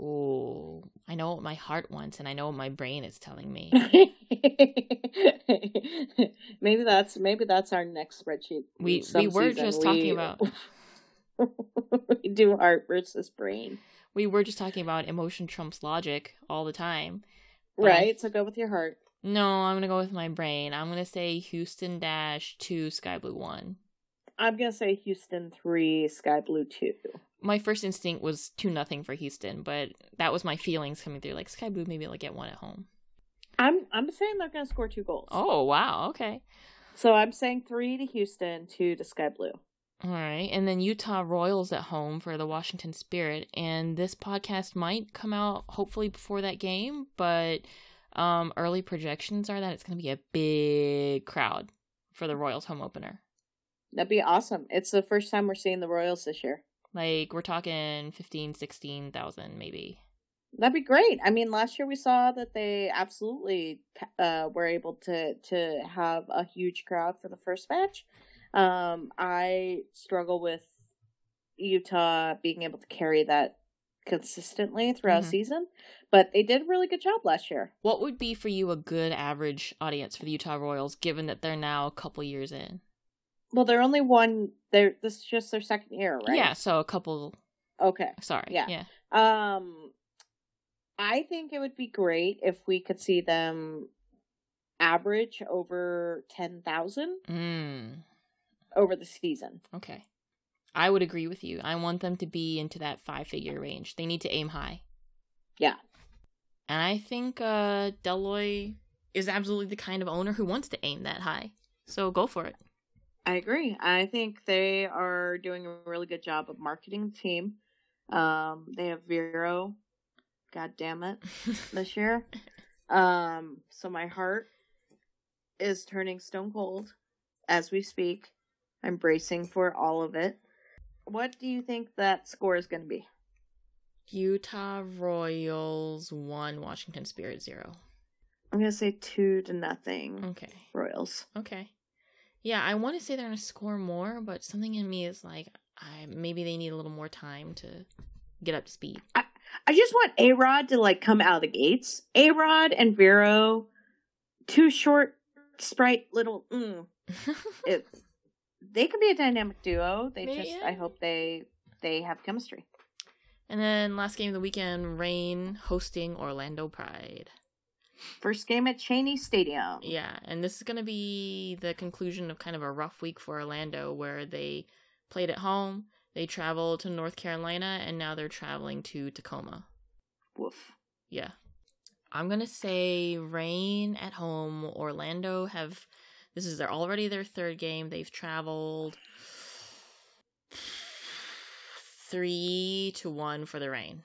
Oh, I know what my heart wants, and I know what my brain is telling me. maybe that's maybe that's our next spreadsheet. We we were season. just we, talking about we do heart versus brain. We were just talking about emotion trumps logic all the time. Right. So go with your heart. No, I'm gonna go with my brain. I'm gonna say Houston Dash two, Sky Blue one. I'm gonna say Houston three, Sky Blue two my first instinct was two nothing for Houston, but that was my feelings coming through. Like Sky Blue, maybe they'll get one at home. I'm I'm saying they're going to score two goals. Oh wow, okay. So I'm saying three to Houston, two to Sky Blue. All right, and then Utah Royals at home for the Washington Spirit, and this podcast might come out hopefully before that game, but um, early projections are that it's going to be a big crowd for the Royals home opener. That'd be awesome. It's the first time we're seeing the Royals this year. Like we're talking 15, 16,000 maybe. That'd be great. I mean, last year we saw that they absolutely uh, were able to to have a huge crowd for the first match. Um, I struggle with Utah being able to carry that consistently throughout mm-hmm. season, but they did a really good job last year. What would be for you a good average audience for the Utah Royals, given that they're now a couple years in? Well, they're only one. They're this is just their second year, right? Yeah, so a couple. Okay. Sorry. Yeah. Yeah. Um, I think it would be great if we could see them average over ten thousand mm. over the season. Okay. I would agree with you. I want them to be into that five figure range. They need to aim high. Yeah. And I think uh Dell Loy is absolutely the kind of owner who wants to aim that high. So go for it. I agree. I think they are doing a really good job of marketing the team. Um, they have Vero, god damn it, this year. Um, so my heart is turning stone cold as we speak. I'm bracing for all of it. What do you think that score is going to be? Utah Royals one, Washington Spirit zero. I'm gonna say two to nothing. Okay. Royals. Okay. Yeah, I want to say they're going to score more, but something in me is like, I, maybe they need a little more time to get up to speed. I, I just want A Rod to like come out of the gates. A Rod and Vero, two short, sprite little. Mm, it, they could be a dynamic duo. They maybe, just, yeah. I hope they they have chemistry. And then last game of the weekend, Reign hosting Orlando Pride. First game at Cheney Stadium. Yeah, and this is going to be the conclusion of kind of a rough week for Orlando where they played at home, they traveled to North Carolina, and now they're traveling to Tacoma. Woof. Yeah. I'm going to say Reign at home. Orlando have this is their already their third game. They've traveled 3 to 1 for the Reign.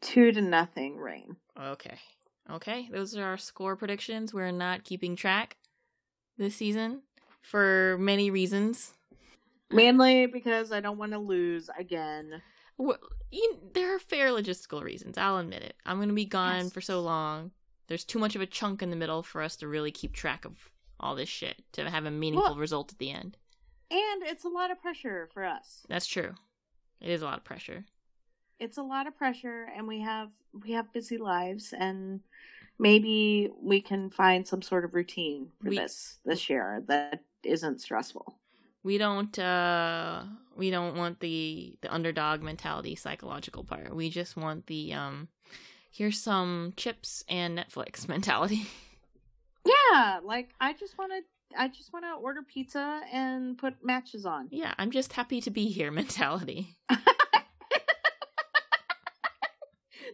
Two to nothing, Reign. Okay. Okay, those are our score predictions. We're not keeping track this season for many reasons. Mainly because I don't want to lose again. Well, you, there are fair logistical reasons. I'll admit it. I'm going to be gone Yes. for so long. There's too much of a chunk in the middle for us to really keep track of all this shit to have a meaningful Well- result at the end. And it's a lot of pressure for us. That's true. It is a lot of pressure. It's a lot of pressure and we have we have busy lives and maybe we can find some sort of routine for We- this this year that isn't stressful. We don't uh we don't want the the underdog mentality psychological part. We just want the um here's some chips and Netflix mentality. Yeah, like I just want to I just want to order pizza and put matches on. yeah, I'm just happy to be here mentality.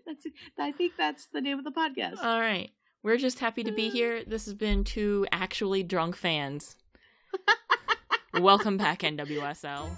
That's I think that's the name of the podcast. All right. We're just happy to be uh. here. This has been two actually drunk fans. Welcome back, NWSL.